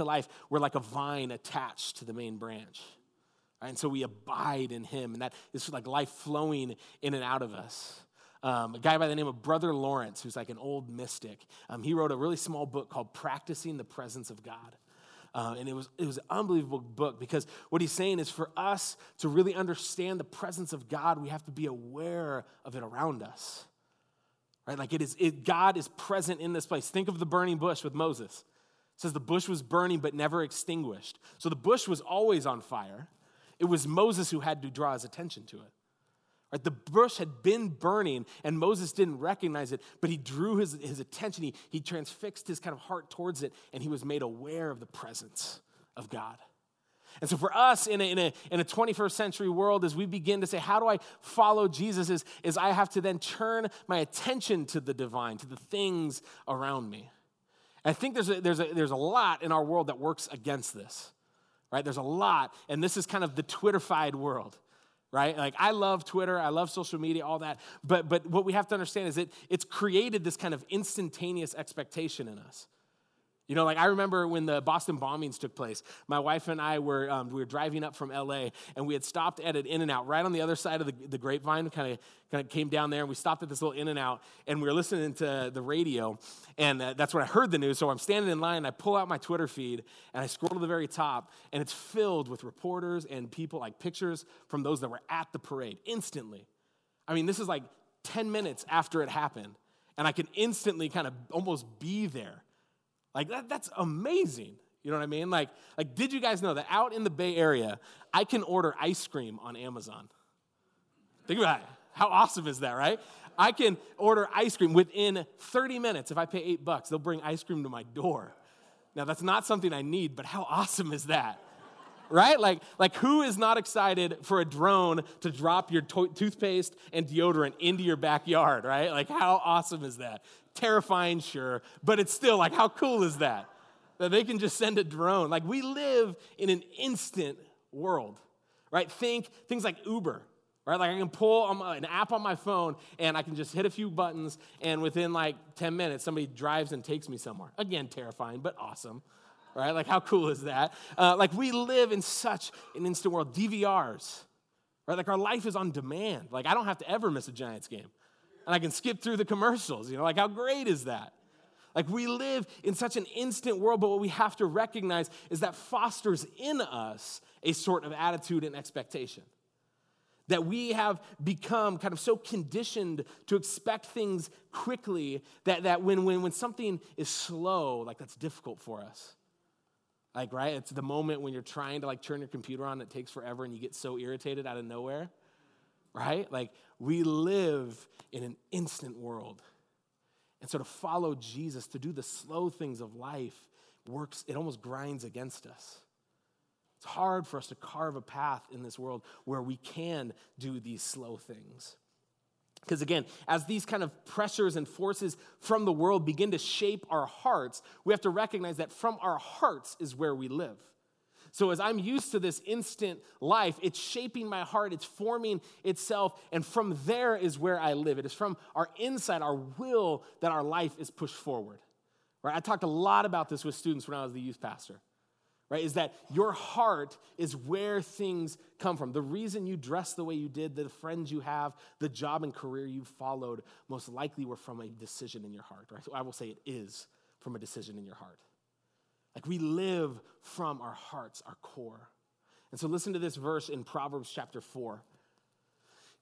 to life, we're like a vine attached to the main branch. Right? And so we abide in him, and that is like life flowing in and out of us. Um, a guy by the name of Brother Lawrence, who's like an old mystic, um, he wrote a really small book called Practicing the Presence of God. Uh, and it was, it was an unbelievable book because what he's saying is for us to really understand the presence of God, we have to be aware of it around us. Right? Like it is, it, God is present in this place. Think of the burning bush with Moses. Says the bush was burning but never extinguished. So the bush was always on fire. It was Moses who had to draw his attention to it. Right? The bush had been burning, and Moses didn't recognize it, but he drew his, his attention. He, he transfixed his kind of heart towards it, and he was made aware of the presence of God. And so, for us in a, in, a, in a 21st century world, as we begin to say, How do I follow Jesus? Is, is I have to then turn my attention to the divine, to the things around me. I think there's a, there's, a, there's a lot in our world that works against this right? There's a lot, and this is kind of the Twitterfied world, right? Like I love Twitter, I love social media, all that, but but what we have to understand is that it's created this kind of instantaneous expectation in us. You know, like I remember when the Boston bombings took place, my wife and I were, um, we were driving up from LA and we had stopped at an In N Out right on the other side of the, the grapevine, kind of kind of came down there and we stopped at this little In N Out and we were listening to the radio. And uh, that's when I heard the news. So I'm standing in line and I pull out my Twitter feed and I scroll to the very top and it's filled with reporters and people, like pictures from those that were at the parade instantly. I mean, this is like 10 minutes after it happened. And I can instantly kind of almost be there like that, that's amazing. You know what I mean? Like, like, did you guys know that out in the Bay Area, I can order ice cream on Amazon? Think about it. How awesome is that, right? I can order ice cream within 30 minutes. If I pay eight bucks, they'll bring ice cream to my door. Now, that's not something I need, but how awesome is that? Right? Like, like who is not excited for a drone to drop your to- toothpaste and deodorant into your backyard, right? Like, how awesome is that? Terrifying, sure, but it's still like, how cool is that? That they can just send a drone. Like, we live in an instant world, right? Think things like Uber, right? Like I can pull an app on my phone and I can just hit a few buttons, and within like 10 minutes, somebody drives and takes me somewhere. Again, terrifying, but awesome, right? Like, how cool is that? Uh, like, we live in such an instant world. DVRs, right? Like, our life is on demand. Like, I don't have to ever miss a Giants game. And I can skip through the commercials, you know, like, how great is that? Like, we live in such an instant world, but what we have to recognize is that fosters in us a sort of attitude and expectation that we have become kind of so conditioned to expect things quickly that, that when, when, when something is slow, like that's difficult for us. Like, right? It's the moment when you're trying to like turn your computer on, it takes forever and you get so irritated out of nowhere. Right? Like, we live in an instant world. And so to follow Jesus, to do the slow things of life, works, it almost grinds against us. It's hard for us to carve a path in this world where we can do these slow things. Because again, as these kind of pressures and forces from the world begin to shape our hearts, we have to recognize that from our hearts is where we live. So, as I'm used to this instant life, it's shaping my heart, it's forming itself, and from there is where I live. It is from our inside, our will, that our life is pushed forward. Right? I talked a lot about this with students when I was the youth pastor right? Is that your heart is where things come from. The reason you dress the way you did, the friends you have, the job and career you followed, most likely were from a decision in your heart, right? So I will say it is from a decision in your heart. Like we live from our hearts, our core. And so listen to this verse in Proverbs chapter 4.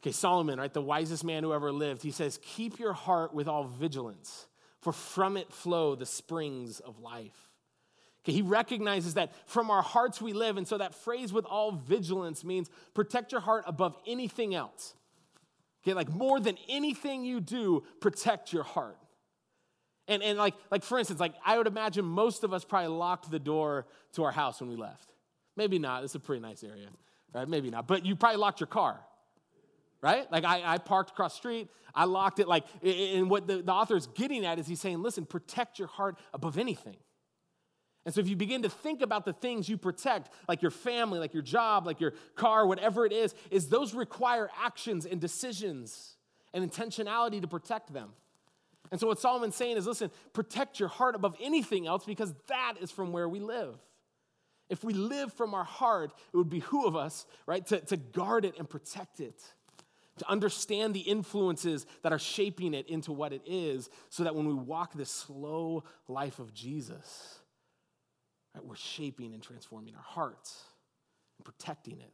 Okay, Solomon, right, the wisest man who ever lived, he says, Keep your heart with all vigilance, for from it flow the springs of life. Okay, he recognizes that from our hearts we live. And so that phrase with all vigilance means protect your heart above anything else. Okay, like more than anything you do, protect your heart. And, and like, like for instance, like I would imagine most of us probably locked the door to our house when we left. Maybe not. It's a pretty nice area, right? Maybe not. But you probably locked your car, right? Like I, I parked across street. I locked it. Like, and what the, the author is getting at is he's saying, listen, protect your heart above anything. And so, if you begin to think about the things you protect, like your family, like your job, like your car, whatever it is, is those require actions and decisions and intentionality to protect them. And so, what Solomon's saying is listen, protect your heart above anything else because that is from where we live. If we live from our heart, it would behoove of us, right, to, to guard it and protect it, to understand the influences that are shaping it into what it is, so that when we walk this slow life of Jesus, right, we're shaping and transforming our hearts and protecting it.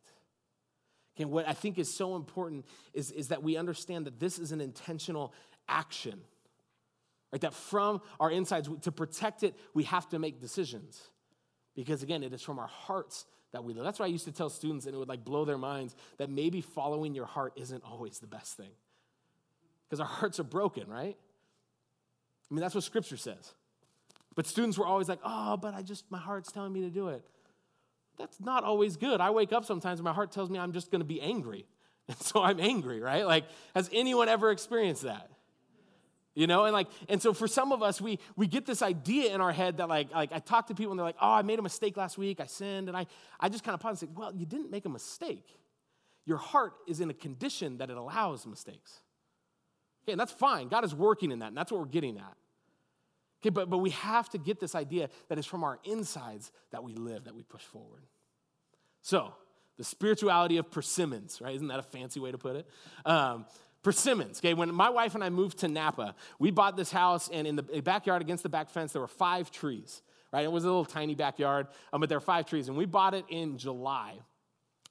Okay, what I think is so important is, is that we understand that this is an intentional action. Right? That from our insides, to protect it, we have to make decisions. Because again, it is from our hearts that we live. That's why I used to tell students, and it would like blow their minds, that maybe following your heart isn't always the best thing. Because our hearts are broken, right? I mean, that's what scripture says. But students were always like, oh, but I just, my heart's telling me to do it. That's not always good. I wake up sometimes and my heart tells me I'm just gonna be angry. And so I'm angry, right? Like, has anyone ever experienced that? you know and like and so for some of us we we get this idea in our head that like like i talk to people and they're like oh i made a mistake last week i sinned and i i just kind of pause and say well you didn't make a mistake your heart is in a condition that it allows mistakes okay and that's fine god is working in that and that's what we're getting at okay but but we have to get this idea that it's from our insides that we live that we push forward so the spirituality of persimmons right isn't that a fancy way to put it um, persimmons. Okay, when my wife and I moved to Napa, we bought this house, and in the backyard against the back fence, there were five trees. Right, it was a little tiny backyard, um, but there were five trees, and we bought it in July.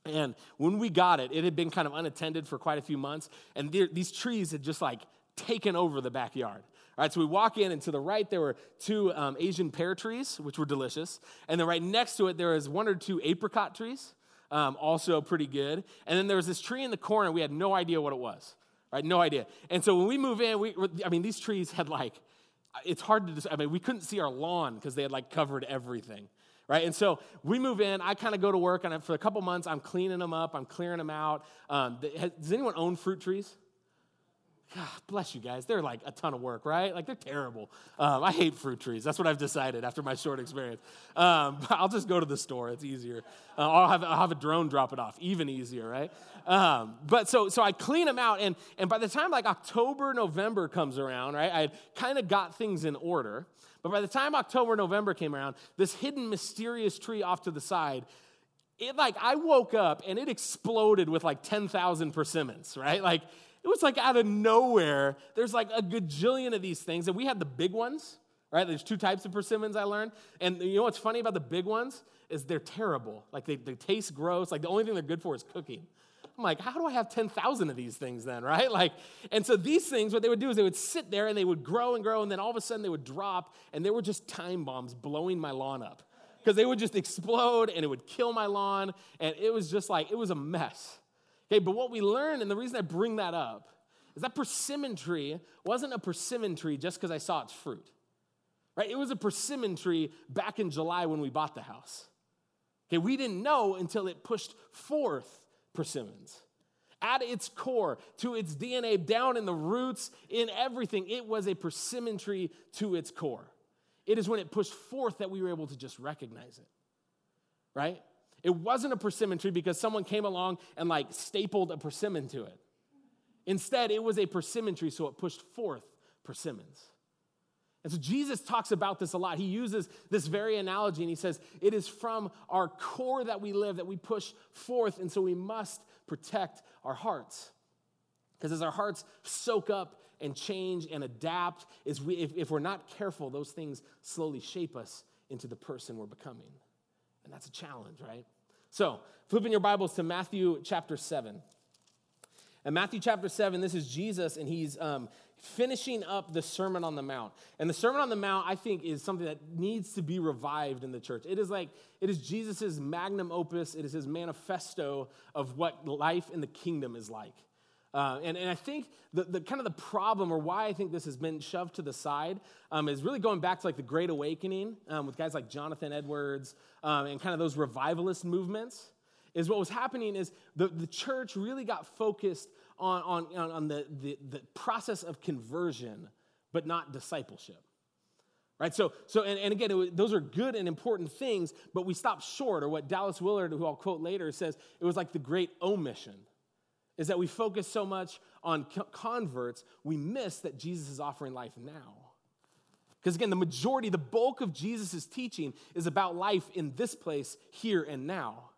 And when we got it, it had been kind of unattended for quite a few months, and these trees had just like taken over the backyard. All right, so we walk in, and to the right there were two um, Asian pear trees, which were delicious, and then right next to it there was one or two apricot trees, um, also pretty good. And then there was this tree in the corner. We had no idea what it was right? No idea. And so when we move in, we, I mean, these trees had like, it's hard to, I mean, we couldn't see our lawn because they had like covered everything, right? And so we move in, I kind of go to work, and for a couple months, I'm cleaning them up, I'm clearing them out. Um, does anyone own fruit trees? God, bless you guys. They're like a ton of work, right? Like they're terrible. Um, I hate fruit trees. That's what I've decided after my short experience. Um, I'll just go to the store. It's easier. Uh, I'll, have, I'll have a drone drop it off. Even easier, right? Um, but so so I clean them out, and and by the time like October, November comes around, right? I kind of got things in order. But by the time October, November came around, this hidden mysterious tree off to the side it like I woke up and it exploded with like 10,000 persimmons, right? Like it was like out of nowhere. There's like a gajillion of these things. And we had the big ones, right? There's two types of persimmons I learned. And you know what's funny about the big ones is they're terrible. Like they, they taste gross. Like the only thing they're good for is cooking. I'm like, how do I have 10,000 of these things then, right? Like, and so these things, what they would do is they would sit there and they would grow and grow, and then all of a sudden they would drop, and they were just time bombs blowing my lawn up. Because they would just explode and it would kill my lawn, and it was just like, it was a mess. Okay, but what we learned, and the reason I bring that up, is that persimmon tree wasn't a persimmon tree just because I saw its fruit. Right? It was a persimmon tree back in July when we bought the house. Okay, we didn't know until it pushed forth persimmons. At its core, to its DNA, down in the roots, in everything, it was a persimmon tree to its core. It is when it pushed forth that we were able to just recognize it. Right? It wasn't a persimmon tree because someone came along and like stapled a persimmon to it. Instead, it was a persimmon tree, so it pushed forth persimmons. And so Jesus talks about this a lot. He uses this very analogy and he says, It is from our core that we live that we push forth, and so we must protect our hearts. Because as our hearts soak up and change and adapt, is we, if, if we're not careful, those things slowly shape us into the person we're becoming. And that's a challenge, right? So, flipping your Bibles to Matthew chapter 7. And Matthew chapter 7, this is Jesus, and he's um, finishing up the Sermon on the Mount. And the Sermon on the Mount, I think, is something that needs to be revived in the church. It is like, it is Jesus' magnum opus, it is his manifesto of what life in the kingdom is like. Uh, and, and I think the, the kind of the problem, or why I think this has been shoved to the side, um, is really going back to like the Great Awakening um, with guys like Jonathan Edwards um, and kind of those revivalist movements. Is what was happening is the, the church really got focused on, on, on the, the, the process of conversion, but not discipleship right so so and, and again was, those are good and important things but we stopped short or what dallas willard who i'll quote later says it was like the great omission is that we focus so much on converts, we miss that Jesus is offering life now. Because again, the majority, the bulk of Jesus' teaching is about life in this place, here and now.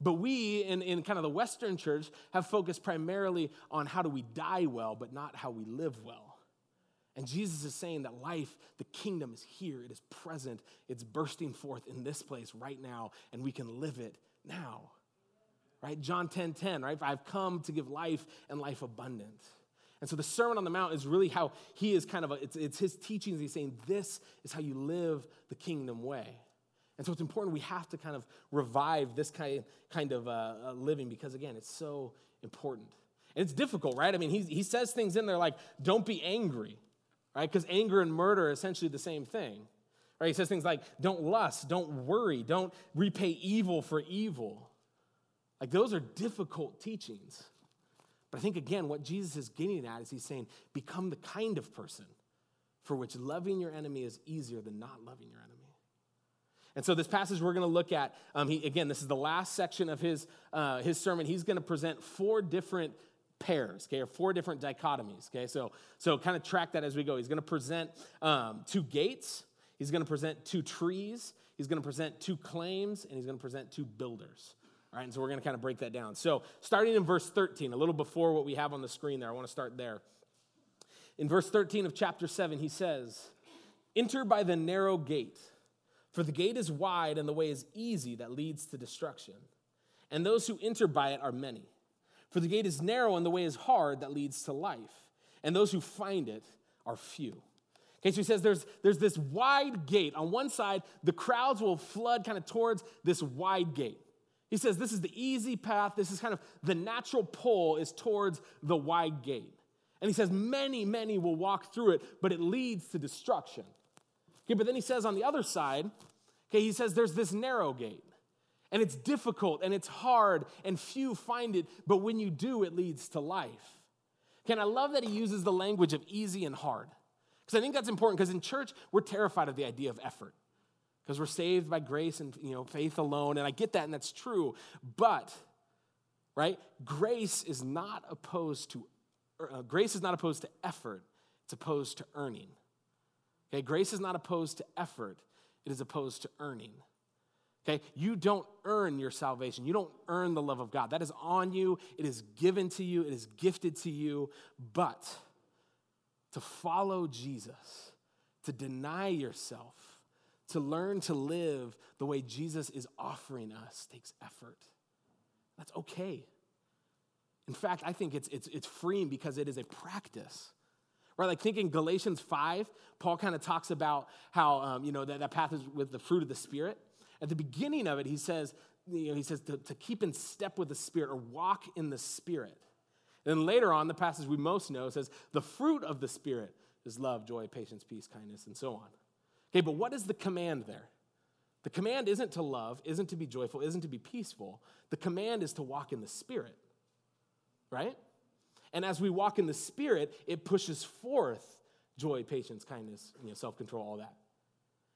But we, in, in kind of the Western church, have focused primarily on how do we die well, but not how we live well. And Jesus is saying that life, the kingdom is here, it is present, it's bursting forth in this place right now, and we can live it now. Right? John 10 10, right? I've come to give life and life abundant. And so the Sermon on the Mount is really how he is kind of, a, it's, it's his teachings. He's saying, this is how you live the kingdom way. And so it's important we have to kind of revive this kind, kind of uh, uh, living because, again, it's so important. And it's difficult, right? I mean, he, he says things in there like, don't be angry, right? Because anger and murder are essentially the same thing, right? He says things like, don't lust, don't worry, don't repay evil for evil. Like, those are difficult teachings. But I think, again, what Jesus is getting at is he's saying, become the kind of person for which loving your enemy is easier than not loving your enemy. And so, this passage we're going to look at, um, he, again, this is the last section of his, uh, his sermon. He's going to present four different pairs, okay, or four different dichotomies, okay? So, so kind of track that as we go. He's going to present um, two gates, he's going to present two trees, he's going to present two claims, and he's going to present two builders. All right, and so we're going to kind of break that down. So, starting in verse 13, a little before what we have on the screen there, I want to start there. In verse 13 of chapter 7, he says, Enter by the narrow gate. For the gate is wide and the way is easy that leads to destruction, and those who enter by it are many. For the gate is narrow and the way is hard that leads to life, and those who find it are few. Okay, so he says there's, there's this wide gate. On one side, the crowds will flood kind of towards this wide gate. He says this is the easy path. This is kind of the natural pull is towards the wide gate. And he says many, many will walk through it, but it leads to destruction. Okay, but then he says on the other side, okay, he says there's this narrow gate. And it's difficult and it's hard and few find it, but when you do, it leads to life. Okay, and I love that he uses the language of easy and hard. Because I think that's important because in church, we're terrified of the idea of effort. Because we're saved by grace and you know faith alone, and I get that, and that's true. But, right, grace is not opposed to uh, grace is not opposed to effort, it's opposed to earning. Okay, grace is not opposed to effort, it is opposed to earning. Okay, you don't earn your salvation. You don't earn the love of God. That is on you, it is given to you, it is gifted to you. But to follow Jesus, to deny yourself, to learn to live the way Jesus is offering us takes effort. That's okay. In fact, I think it's, it's, it's freeing because it is a practice. Right, like thinking Galatians 5, Paul kind of talks about how, um, you know, that, that path is with the fruit of the Spirit. At the beginning of it, he says, you know, he says to, to keep in step with the Spirit or walk in the Spirit. And then later on, the passage we most know says, the fruit of the Spirit is love, joy, patience, peace, kindness, and so on. Okay, but what is the command there? The command isn't to love, isn't to be joyful, isn't to be peaceful. The command is to walk in the Spirit, right? And as we walk in the Spirit, it pushes forth joy, patience, kindness, you know, self-control, all that.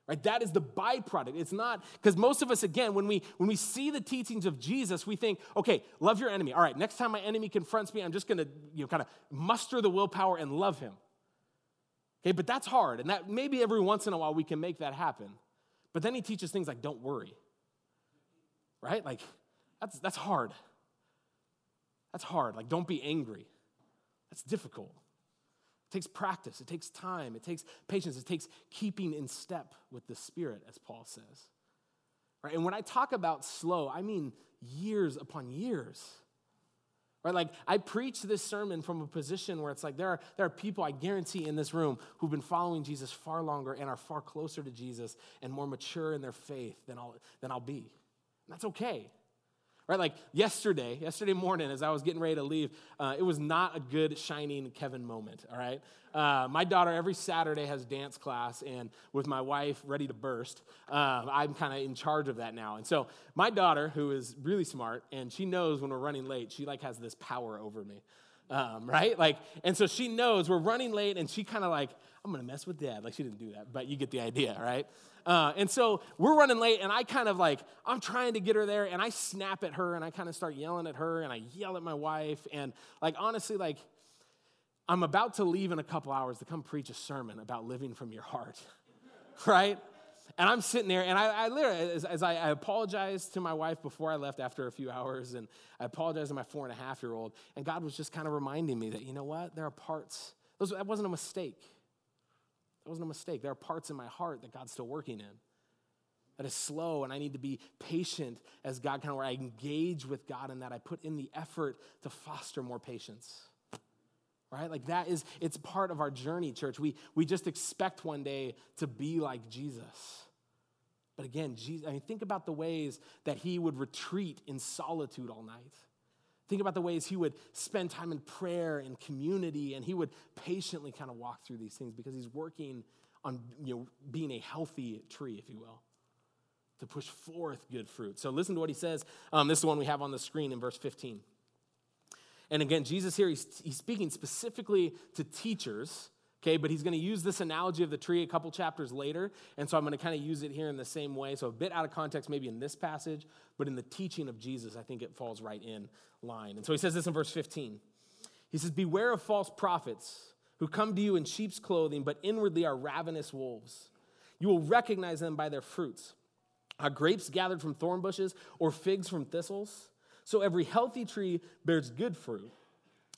Right? That is the byproduct. It's not because most of us, again, when we when we see the teachings of Jesus, we think, okay, love your enemy. All right, next time my enemy confronts me, I'm just gonna, you know, kind of muster the willpower and love him. Okay, but that's hard. And that maybe every once in a while we can make that happen. But then he teaches things like don't worry. Right? Like, that's that's hard. That's hard. Like, don't be angry. That's difficult. It takes practice, it takes time, it takes patience, it takes keeping in step with the Spirit, as Paul says. Right? And when I talk about slow, I mean years upon years. Right? Like I preach this sermon from a position where it's like there are, there are people I guarantee in this room who've been following Jesus far longer and are far closer to Jesus and more mature in their faith than I'll, than I'll be. And that's okay. Right, like yesterday, yesterday morning, as I was getting ready to leave, uh, it was not a good shining Kevin moment. All right, uh, my daughter every Saturday has dance class, and with my wife ready to burst, uh, I'm kind of in charge of that now. And so my daughter, who is really smart, and she knows when we're running late, she like has this power over me. Um, right? Like, and so she knows we're running late, and she kind of like, I'm gonna mess with dad. Like, she didn't do that, but you get the idea, right? Uh, and so we're running late, and I kind of like, I'm trying to get her there, and I snap at her, and I kind of start yelling at her, and I yell at my wife, and like, honestly, like, I'm about to leave in a couple hours to come preach a sermon about living from your heart, right? And I'm sitting there, and I, I literally, as, as I, I, apologized to my wife before I left after a few hours, and I apologized to my four and a half year old, and God was just kind of reminding me that, you know what? There are parts, those, that wasn't a mistake. That wasn't a mistake. There are parts in my heart that God's still working in. That is slow, and I need to be patient as God kind of where I engage with God and that I put in the effort to foster more patience right? Like that is it's part of our journey church. We we just expect one day to be like jesus. But again jesus i mean think about the ways that he would retreat in solitude all night. Think about the ways he would spend time in prayer and community and he would patiently kind of walk through these things because he's working on you know being a healthy tree if you will to push forth good fruit. So listen to what he says. Um, this is the one we have on the screen in verse 15 and again, Jesus here, he's, he's speaking specifically to teachers, okay, but he's going to use this analogy of the tree a couple chapters later. And so I'm going to kind of use it here in the same way. So a bit out of context, maybe in this passage, but in the teaching of Jesus, I think it falls right in line. And so he says this in verse 15. He says, Beware of false prophets who come to you in sheep's clothing, but inwardly are ravenous wolves. You will recognize them by their fruits. Are grapes gathered from thorn bushes or figs from thistles? So every healthy tree bears good fruit,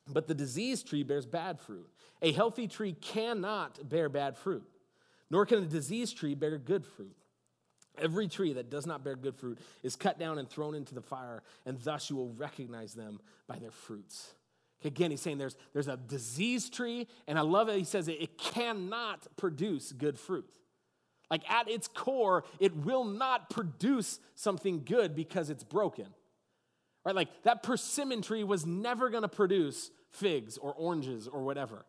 but the diseased tree bears bad fruit. A healthy tree cannot bear bad fruit, nor can a diseased tree bear good fruit. Every tree that does not bear good fruit is cut down and thrown into the fire, and thus you will recognize them by their fruits. Again, he's saying there's, there's a diseased tree, and I love it. He says it, it cannot produce good fruit. Like at its core, it will not produce something good because it's broken. Right? Like that persimmon tree was never going to produce figs or oranges or whatever.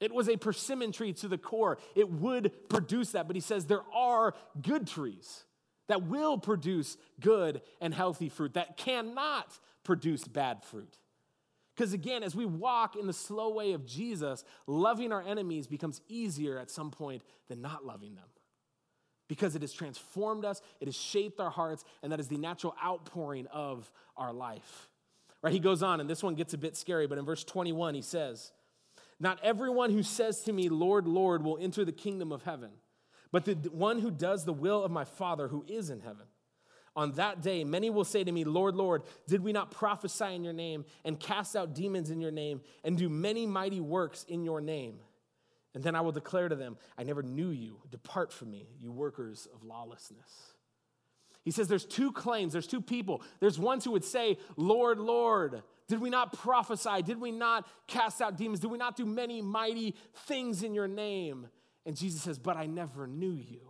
It was a persimmon tree to the core. It would produce that, but he says there are good trees that will produce good and healthy fruit that cannot produce bad fruit. Because again, as we walk in the slow way of Jesus, loving our enemies becomes easier at some point than not loving them because it has transformed us, it has shaped our hearts, and that is the natural outpouring of our life. Right? He goes on, and this one gets a bit scary, but in verse 21, he says, Not everyone who says to me, Lord, Lord, will enter the kingdom of heaven, but the one who does the will of my Father who is in heaven. On that day, many will say to me, Lord, Lord, did we not prophesy in your name and cast out demons in your name and do many mighty works in your name? And then I will declare to them, I never knew you. Depart from me, you workers of lawlessness. He says there's two claims, there's two people. There's ones who would say, Lord, Lord, did we not prophesy? Did we not cast out demons? Did we not do many mighty things in your name? And Jesus says, But I never knew you.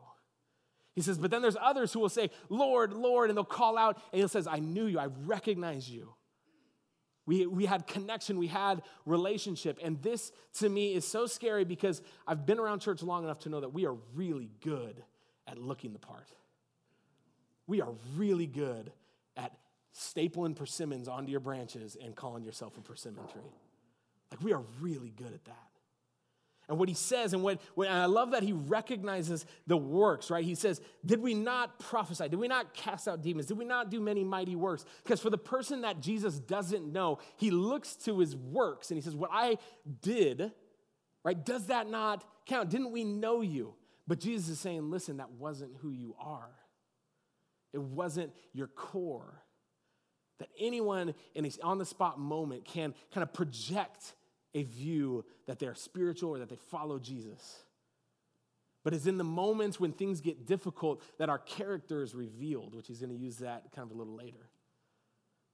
He says, But then there's others who will say, Lord, Lord, and they'll call out, and he says, I knew you, I recognize you. We, we had connection, we had relationship. And this to me is so scary because I've been around church long enough to know that we are really good at looking the part. We are really good at stapling persimmons onto your branches and calling yourself a persimmon tree. Like, we are really good at that. And what he says, and what, and I love that he recognizes the works, right? He says, Did we not prophesy? Did we not cast out demons? Did we not do many mighty works? Because for the person that Jesus doesn't know, he looks to his works and he says, What I did, right, does that not count? Didn't we know you? But Jesus is saying, Listen, that wasn't who you are, it wasn't your core. That anyone in an on the spot moment can kind of project a view that they're spiritual or that they follow Jesus. But it's in the moments when things get difficult that our character is revealed, which he's going to use that kind of a little later.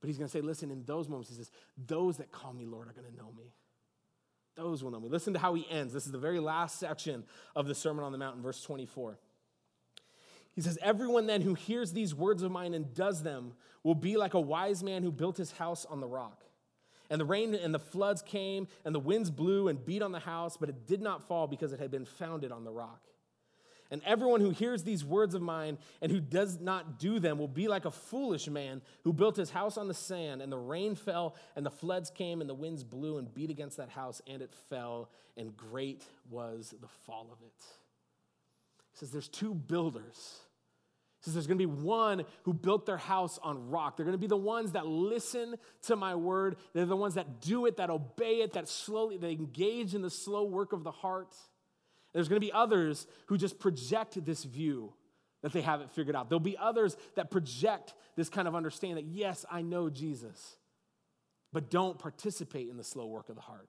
But he's going to say, listen, in those moments, he says, those that call me Lord are going to know me. Those will know me. Listen to how he ends. This is the very last section of the Sermon on the Mount, in verse 24. He says, Everyone then who hears these words of mine and does them will be like a wise man who built his house on the rock. And the rain and the floods came, and the winds blew and beat on the house, but it did not fall because it had been founded on the rock. And everyone who hears these words of mine and who does not do them will be like a foolish man who built his house on the sand, and the rain fell, and the floods came, and the winds blew and beat against that house, and it fell, and great was the fall of it. He says there's two builders. Says there's going to be one who built their house on rock. They're going to be the ones that listen to my word. They're the ones that do it, that obey it, that slowly, they engage in the slow work of the heart. There's going to be others who just project this view that they have it figured out. There'll be others that project this kind of understanding that, yes, I know Jesus, but don't participate in the slow work of the heart.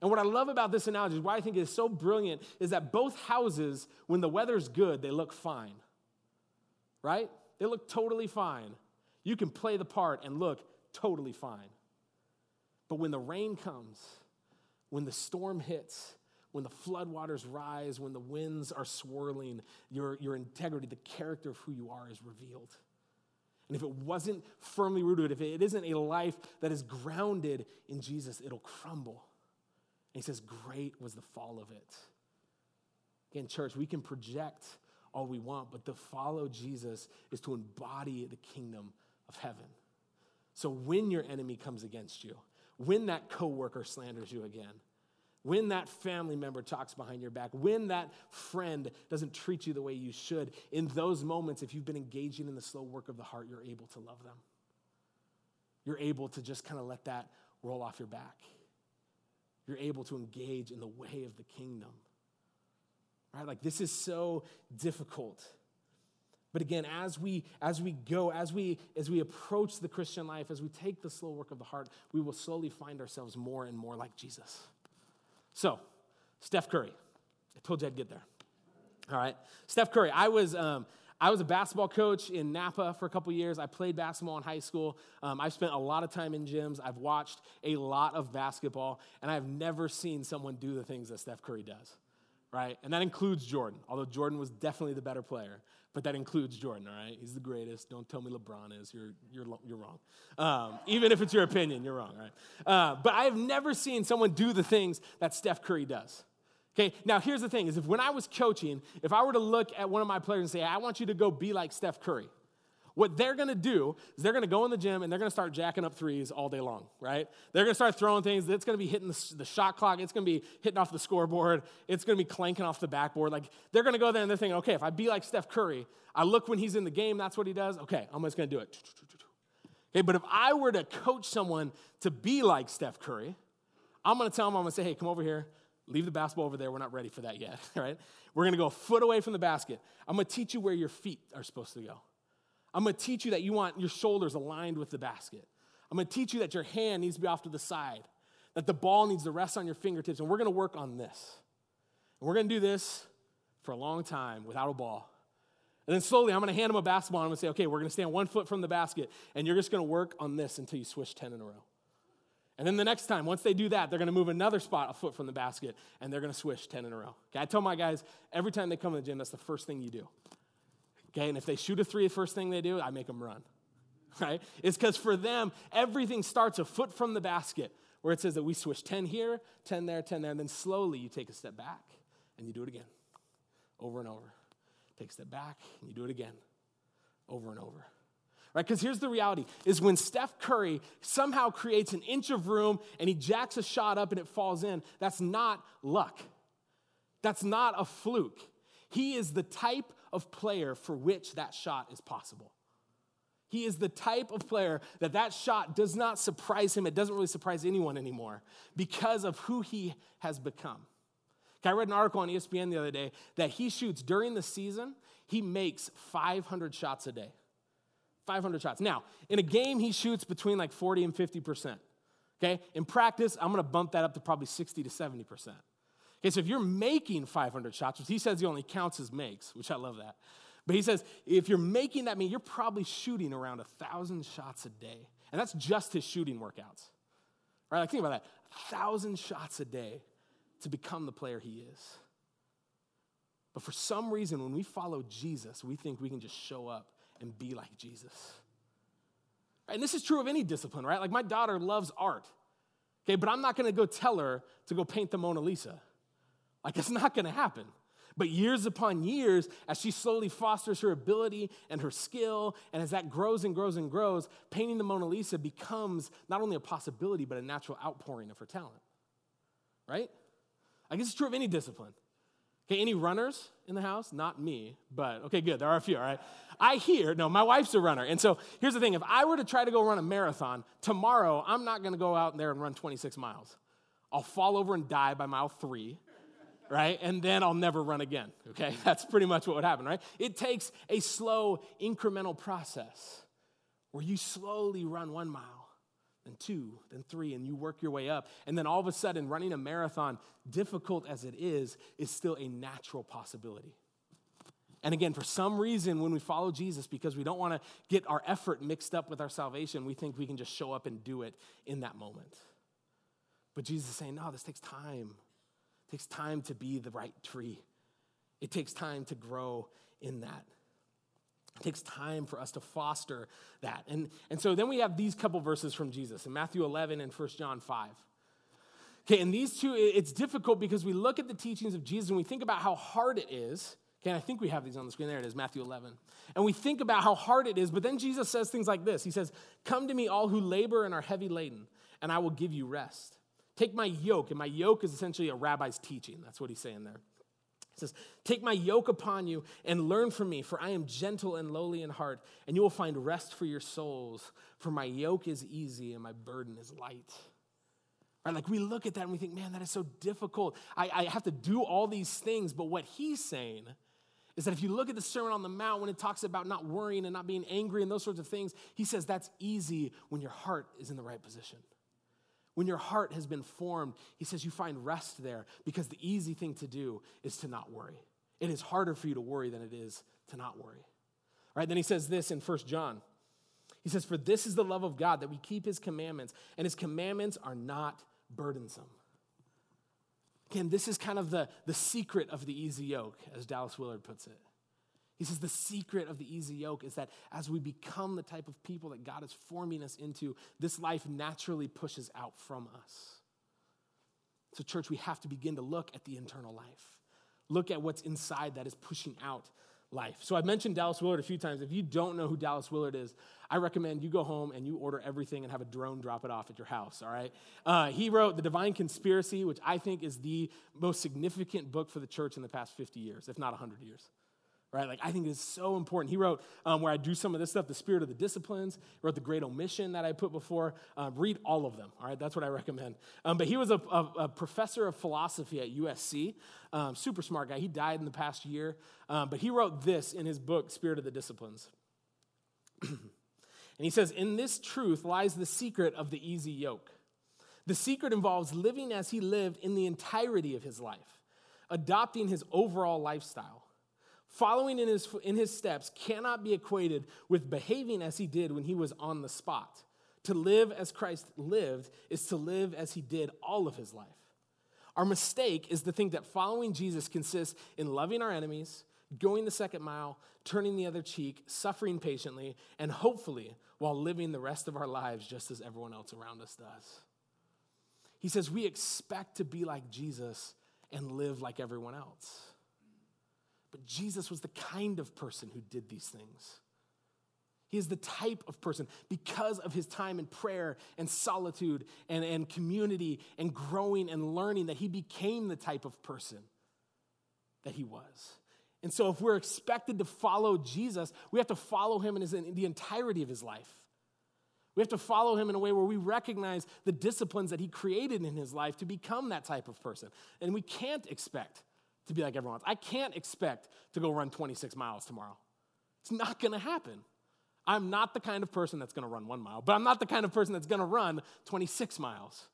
And what I love about this analogy, why I think it is so brilliant, is that both houses, when the weather's good, they look fine, right? They look totally fine. You can play the part and look totally fine. But when the rain comes, when the storm hits, when the floodwaters rise, when the winds are swirling, your, your integrity, the character of who you are is revealed. And if it wasn't firmly rooted, if it isn't a life that is grounded in Jesus, it'll crumble. And he says, Great was the fall of it. Again, church, we can project all we want, but to follow Jesus is to embody the kingdom of heaven. So when your enemy comes against you, when that coworker slanders you again, when that family member talks behind your back, when that friend doesn't treat you the way you should, in those moments, if you've been engaging in the slow work of the heart, you're able to love them. You're able to just kind of let that roll off your back. You're able to engage in the way of the kingdom. Right? Like this is so difficult. But again, as we as we go, as we as we approach the Christian life, as we take the slow work of the heart, we will slowly find ourselves more and more like Jesus. So, Steph Curry. I told you I'd get there. All right. Steph Curry. I was, um, I was a basketball coach in Napa for a couple years. I played basketball in high school. Um, I've spent a lot of time in gyms. I've watched a lot of basketball, and I've never seen someone do the things that Steph Curry does, right? And that includes Jordan, although Jordan was definitely the better player. But that includes Jordan, all right? He's the greatest. Don't tell me LeBron is. You're, you're, you're wrong. Um, even if it's your opinion, you're wrong, right? Uh, but I have never seen someone do the things that Steph Curry does. Okay, now here's the thing is if when I was coaching, if I were to look at one of my players and say, I want you to go be like Steph Curry, what they're gonna do is they're gonna go in the gym and they're gonna start jacking up threes all day long, right? They're gonna start throwing things. It's gonna be hitting the, shot clock. It's gonna be hitting off the scoreboard. It's gonna be clanking off the backboard. Like they're gonna go there and they're thinking, okay, if I be like Steph Curry, I look when he's in the game, that's what he does. Okay, I'm just gonna do it. Okay, but if I were to coach someone to be like Steph Curry, I'm gonna tell them, I'm gonna say, hey, come over here, leave the basketball over there. We're not ready for that yet, right? We're gonna go a foot away from the basket. I'm gonna teach you where your feet are supposed to go. I'm gonna teach you that you want your shoulders aligned with the basket. I'm gonna teach you that your hand needs to be off to the side, that the ball needs to rest on your fingertips, and we're gonna work on this. And we're gonna do this for a long time without a ball. And then slowly, I'm gonna hand them a basketball, and I'm gonna say, okay, we're gonna stand one foot from the basket, and you're just gonna work on this until you swish 10 in a row. And then the next time, once they do that, they're gonna move another spot a foot from the basket, and they're gonna swish 10 in a row. Okay, I tell my guys every time they come to the gym, that's the first thing you do. Okay, and if they shoot a three, the first thing they do, I make them run. Right? It's because for them, everything starts a foot from the basket, where it says that we swish 10 here, 10 there, 10 there, and then slowly you take a step back and you do it again, over and over. Take a step back and you do it again, over and over. Right? Because here's the reality is when Steph Curry somehow creates an inch of room and he jacks a shot up and it falls in, that's not luck. That's not a fluke. He is the type of player for which that shot is possible. He is the type of player that that shot does not surprise him. It doesn't really surprise anyone anymore because of who he has become. I read an article on ESPN the other day that he shoots during the season, he makes 500 shots a day. 500 shots. Now, in a game, he shoots between like 40 and 50%. Okay? In practice, I'm gonna bump that up to probably 60 to 70%. Okay, so if you're making 500 shots, which he says he only counts as makes, which I love that. But he says if you're making that mean you're probably shooting around a thousand shots a day. And that's just his shooting workouts. Right? Like think about that. A thousand shots a day to become the player he is. But for some reason, when we follow Jesus, we think we can just show up and be like Jesus. Right? And this is true of any discipline, right? Like my daughter loves art. Okay, but I'm not gonna go tell her to go paint the Mona Lisa. Like, it's not gonna happen. But years upon years, as she slowly fosters her ability and her skill, and as that grows and grows and grows, painting the Mona Lisa becomes not only a possibility, but a natural outpouring of her talent. Right? I guess it's true of any discipline. Okay, any runners in the house? Not me, but okay, good. There are a few, all right? I hear, no, my wife's a runner. And so here's the thing if I were to try to go run a marathon, tomorrow I'm not gonna go out there and run 26 miles. I'll fall over and die by mile three right? And then I'll never run again, okay? That's pretty much what would happen, right? It takes a slow, incremental process where you slowly run one mile, then two, then three, and you work your way up. And then all of a sudden, running a marathon, difficult as it is, is still a natural possibility. And again, for some reason, when we follow Jesus, because we don't want to get our effort mixed up with our salvation, we think we can just show up and do it in that moment. But Jesus is saying, no, this takes time. It takes time to be the right tree. It takes time to grow in that. It takes time for us to foster that. And, and so then we have these couple verses from Jesus in Matthew 11 and 1 John 5. Okay, and these two, it's difficult because we look at the teachings of Jesus and we think about how hard it is. Okay, I think we have these on the screen. There it is, Matthew 11. And we think about how hard it is, but then Jesus says things like this He says, Come to me, all who labor and are heavy laden, and I will give you rest. Take my yoke, and my yoke is essentially a rabbi's teaching. That's what he's saying there. He says, Take my yoke upon you and learn from me, for I am gentle and lowly in heart, and you will find rest for your souls. For my yoke is easy and my burden is light. Right? Like we look at that and we think, man, that is so difficult. I, I have to do all these things. But what he's saying is that if you look at the Sermon on the Mount, when it talks about not worrying and not being angry and those sorts of things, he says that's easy when your heart is in the right position. When your heart has been formed, he says you find rest there because the easy thing to do is to not worry. It is harder for you to worry than it is to not worry. All right, then he says this in First John. He says, For this is the love of God, that we keep his commandments, and his commandments are not burdensome. Again, this is kind of the, the secret of the easy yoke, as Dallas Willard puts it. He says the secret of the easy yoke is that as we become the type of people that God is forming us into, this life naturally pushes out from us. So, church, we have to begin to look at the internal life, look at what's inside that is pushing out life. So, I've mentioned Dallas Willard a few times. If you don't know who Dallas Willard is, I recommend you go home and you order everything and have a drone drop it off at your house, all right? Uh, he wrote The Divine Conspiracy, which I think is the most significant book for the church in the past 50 years, if not 100 years right? Like, I think it's so important. He wrote, um, where I do some of this stuff, The Spirit of the Disciplines, he wrote The Great Omission that I put before. Uh, read all of them, all right? That's what I recommend. Um, but he was a, a, a, professor of philosophy at USC, um, super smart guy. He died in the past year, um, but he wrote this in his book, Spirit of the Disciplines. and he says, In this truth lies the secret of the easy yoke. The secret involves living as he lived in the entirety of his life, adopting his overall lifestyle. Following in his, in his steps cannot be equated with behaving as he did when he was on the spot. To live as Christ lived is to live as he did all of his life. Our mistake is to think that following Jesus consists in loving our enemies, going the second mile, turning the other cheek, suffering patiently, and hopefully while living the rest of our lives just as everyone else around us does. He says we expect to be like Jesus and live like everyone else. But Jesus was the kind of person who did these things. He is the type of person, because of his time in prayer and solitude and, and community and growing and learning, that he became the type of person that he was. And so, if we're expected to follow Jesus, we have to follow him in, his, in the entirety of his life. We have to follow him in a way where we recognize the disciplines that he created in his life to become that type of person. And we can't expect to be like everyone else. I can't expect to go run 26 miles tomorrow. It's not to happen. I'm not the kind of person that's to run one mile, but I'm not the kind of person that's to run 26 miles,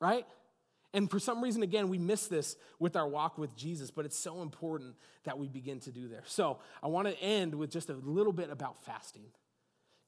right? And for some reason, again, we miss this with our walk with Jesus, but it's so important that we begin to do there. So I want to end with just a little bit about fasting.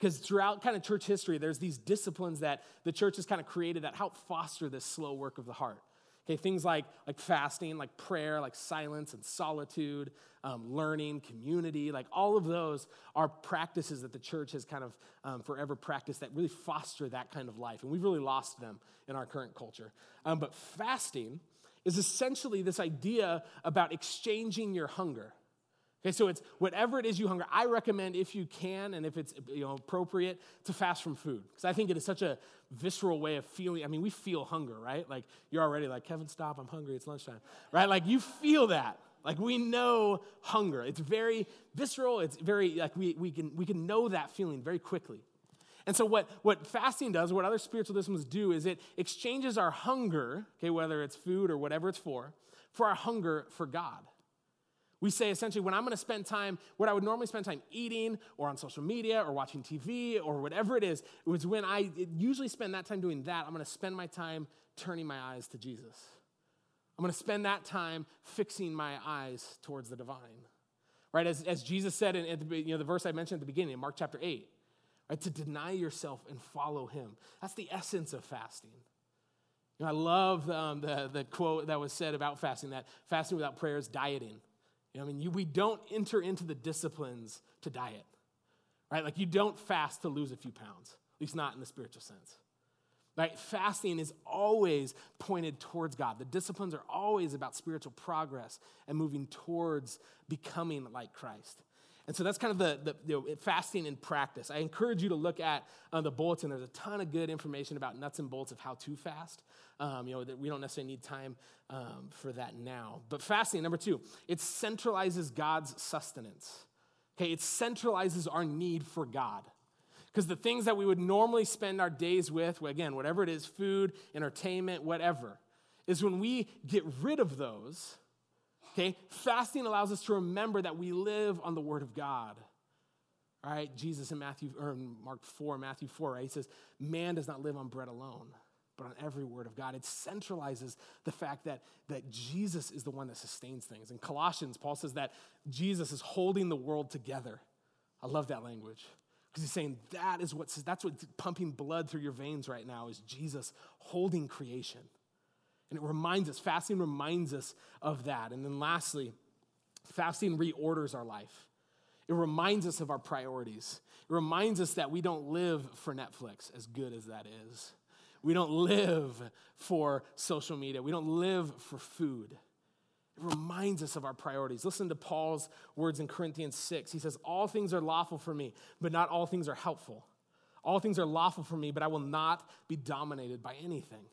Because throughout kind of church history, there's these disciplines that the church has kind of created that help foster this slow work of the heart. Okay, things like, like fasting, like prayer, like silence and solitude, um, learning, community, like all of those are practices that the church has kind of um, forever practiced that really foster that kind of life. And we've really lost them in our current culture. Um, but fasting is essentially this idea about exchanging your hunger. Okay, so it's whatever it is you hunger. I recommend if you can and if it's you know appropriate to fast from food because I think it is such a visceral way of feeling. I mean, we feel hunger, right? Like you're already like Kevin, stop! I'm hungry. It's lunchtime, right? Like you feel that. Like we know hunger. It's very visceral. It's very like we, we can we can know that feeling very quickly. And so what, what fasting does, what other spiritual disciplines do, is it exchanges our hunger, okay, whether it's food or whatever it's for, for our hunger for God. We say essentially, when I'm going to spend time, what I would normally spend time eating or on social media or watching TV or whatever it is, it was when I usually spend that time doing that, I'm going to spend my time turning my eyes to Jesus. I'm going to spend that time fixing my eyes towards the divine. Right? As, as Jesus said in, the, you know, the verse I mentioned at the beginning, in Mark chapter 8, right? To deny yourself and follow him. That's the essence of fasting. You know, I love um, the, the quote that was said about fasting that fasting without prayer is dieting. You know, I mean, you, we don't enter into the disciplines to diet, right? Like you don't fast to lose a few pounds, at least not in the spiritual sense. Right? Fasting is always pointed towards God. The disciplines are always about spiritual progress and moving towards becoming like Christ. And so that's kind of the, the you know, fasting in practice. I encourage you to look at uh, the bulletin. There's a ton of good information about nuts and bolts of how to fast. Um, you know, we don't necessarily need time um, for that now. But fasting, number two, it centralizes God's sustenance. Okay, it centralizes our need for God. Because the things that we would normally spend our days with, again, whatever it is food, entertainment, whatever is when we get rid of those Okay? Fasting allows us to remember that we live on the Word of God. All right? Jesus in Matthew, or in Mark 4, Matthew 4, right? He says, Man does not live on bread alone, but on every word of God. It centralizes the fact that, that Jesus is the one that sustains things. In Colossians, Paul says that Jesus is holding the world together. I love that language. Because he's saying that is what's that's what's pumping blood through your veins right now is Jesus holding creation. And it reminds us, fasting reminds us of that. And then lastly, fasting reorders our life. It reminds us of our priorities. It reminds us that we don't live for Netflix, as good as that is. We don't live for social media. We don't live for food. It reminds us of our priorities. Listen to Paul's words in Corinthians 6. He says, All things are lawful for me, but not all things are helpful. All things are lawful for me, but I will not be dominated by anything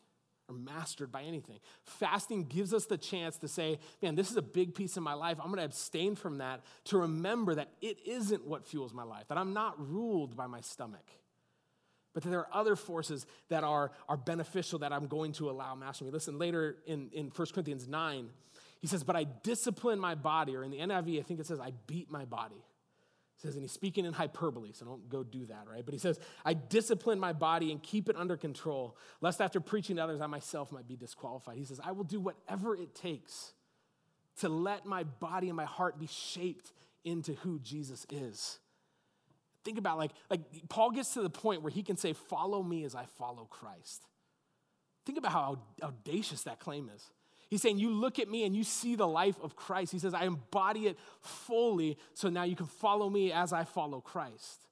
or mastered by anything. Fasting gives us the chance to say, man, this is a big piece of my life. I'm going to abstain from that to remember that it isn't what fuels my life, that I'm not ruled by my stomach, but that there are other forces that are, are beneficial that I'm going to allow master me. Listen, later in, in 1 Corinthians 9, he says, But I discipline my body, or in the NIV, I think it says, I beat my body says, and he's speaking in hyperbole, so don't go do that, right? But he says, I discipline my body and keep it under control, lest after preaching to others, I myself might be disqualified. He says, I will do whatever it takes to let my body and my heart be shaped into who Jesus is. Think about like, like Paul gets to the point where he can say, Follow me as I follow Christ. Think about how audacious that claim is. He's saying, You look at me and you see the life of Christ. He says, I embody it fully, so now you can follow me as I follow Christ.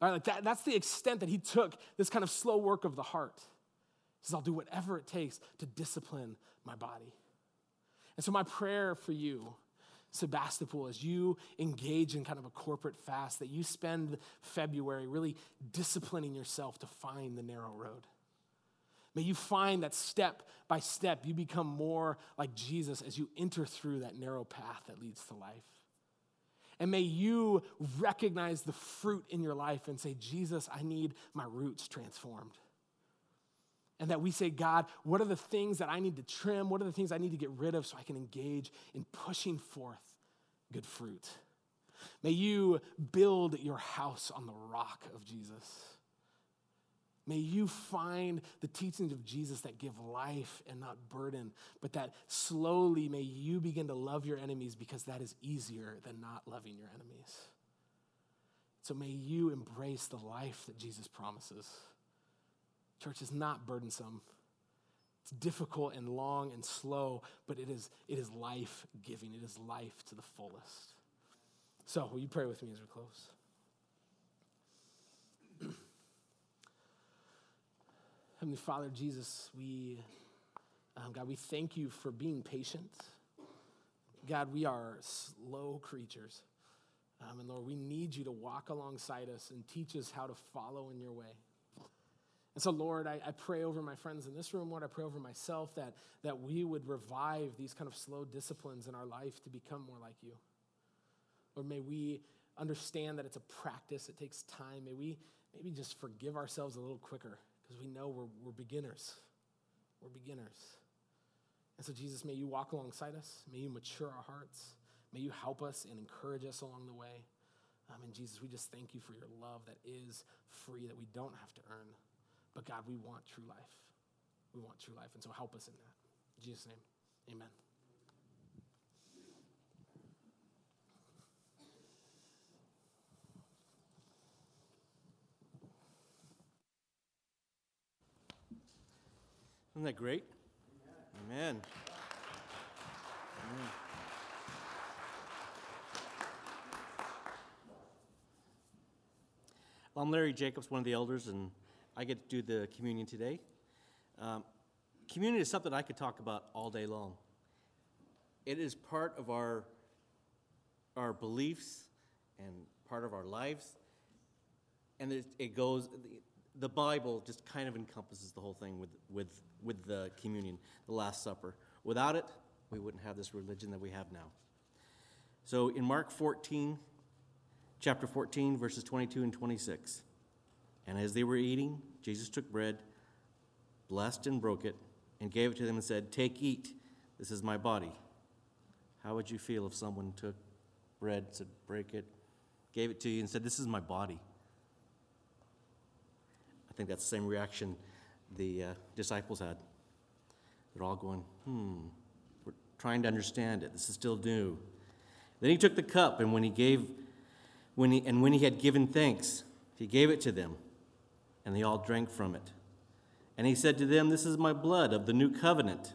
All right, like that, that's the extent that he took this kind of slow work of the heart. He says, I'll do whatever it takes to discipline my body. And so, my prayer for you, Sebastopol, as you engage in kind of a corporate fast, that you spend February really disciplining yourself to find the narrow road. May you find that step by step you become more like Jesus as you enter through that narrow path that leads to life. And may you recognize the fruit in your life and say, Jesus, I need my roots transformed. And that we say, God, what are the things that I need to trim? What are the things I need to get rid of so I can engage in pushing forth good fruit? May you build your house on the rock of Jesus. May you find the teachings of Jesus that give life and not burden, but that slowly may you begin to love your enemies because that is easier than not loving your enemies. So may you embrace the life that Jesus promises. Church is not burdensome. It's difficult and long and slow, but it is, it is life giving. It is life to the fullest. So, will you pray with me as we close? Heavenly Father, Jesus, we Um, God, we thank you for being patient. God, we are slow creatures. Um, and Lord, we need you to walk alongside us and teach us how to follow in your way. And so, Lord, I, I, pray over my friends in this room, Lord, I pray over myself that, that we would revive these kind of slow disciplines in our life to become more like you. Lord, may we understand that it's a practice, it takes time. May we maybe just forgive ourselves a little quicker because we know we're, we're beginners. We're beginners. And so, Jesus, may you walk alongside us. May you mature our hearts. May you help us and encourage us along the way. Um, and Jesus, we just thank you for your love that is free, that we don't have to earn. But God, we want true life. We want true life. And so help us in that. In Jesus' name, amen. Isn't that great? Amen. Amen. Well, I'm Larry Jacobs, one of the elders, and I get to do the communion today. Um, communion is something I could talk about all day long. It is part of our, our beliefs and part of our lives. And it, it goes, the Bible just kind of encompasses the whole thing with, with, with the communion, the Last Supper. Without it, we wouldn't have this religion that we have now. So in Mark 14, chapter 14, verses 22 and 26, and as they were eating, Jesus took bread, blessed and broke it, and gave it to them and said, Take, eat, this is my body. How would you feel if someone took bread, said, Break it, gave it to you, and said, This is my body? I think that's the same reaction the uh, disciples had. They're all going, hmm, we're trying to understand it. This is still new. Then he took the cup, and when he gave, when he, and when he had given thanks, he gave it to them, and they all drank from it. And he said to them, This is my blood of the new covenant.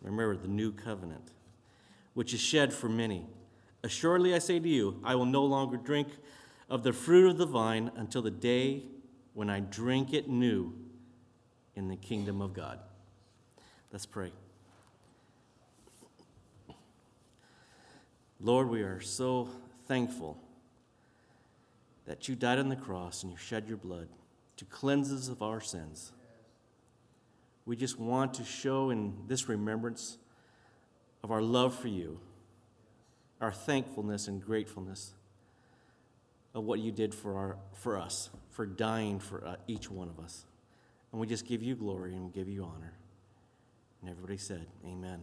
Remember, the new covenant, which is shed for many. Assuredly, I say to you, I will no longer drink of the fruit of the vine until the day when I drink it new in the kingdom of God. Let's pray. Lord, we are so thankful that you died on the cross and you shed your blood to cleanse us of our sins. We just want to show in this remembrance of our love for you, our thankfulness and gratefulness of what you did for, our, for us for dying for uh, each one of us. And we just give you glory and we give you honor. And everybody said, Amen.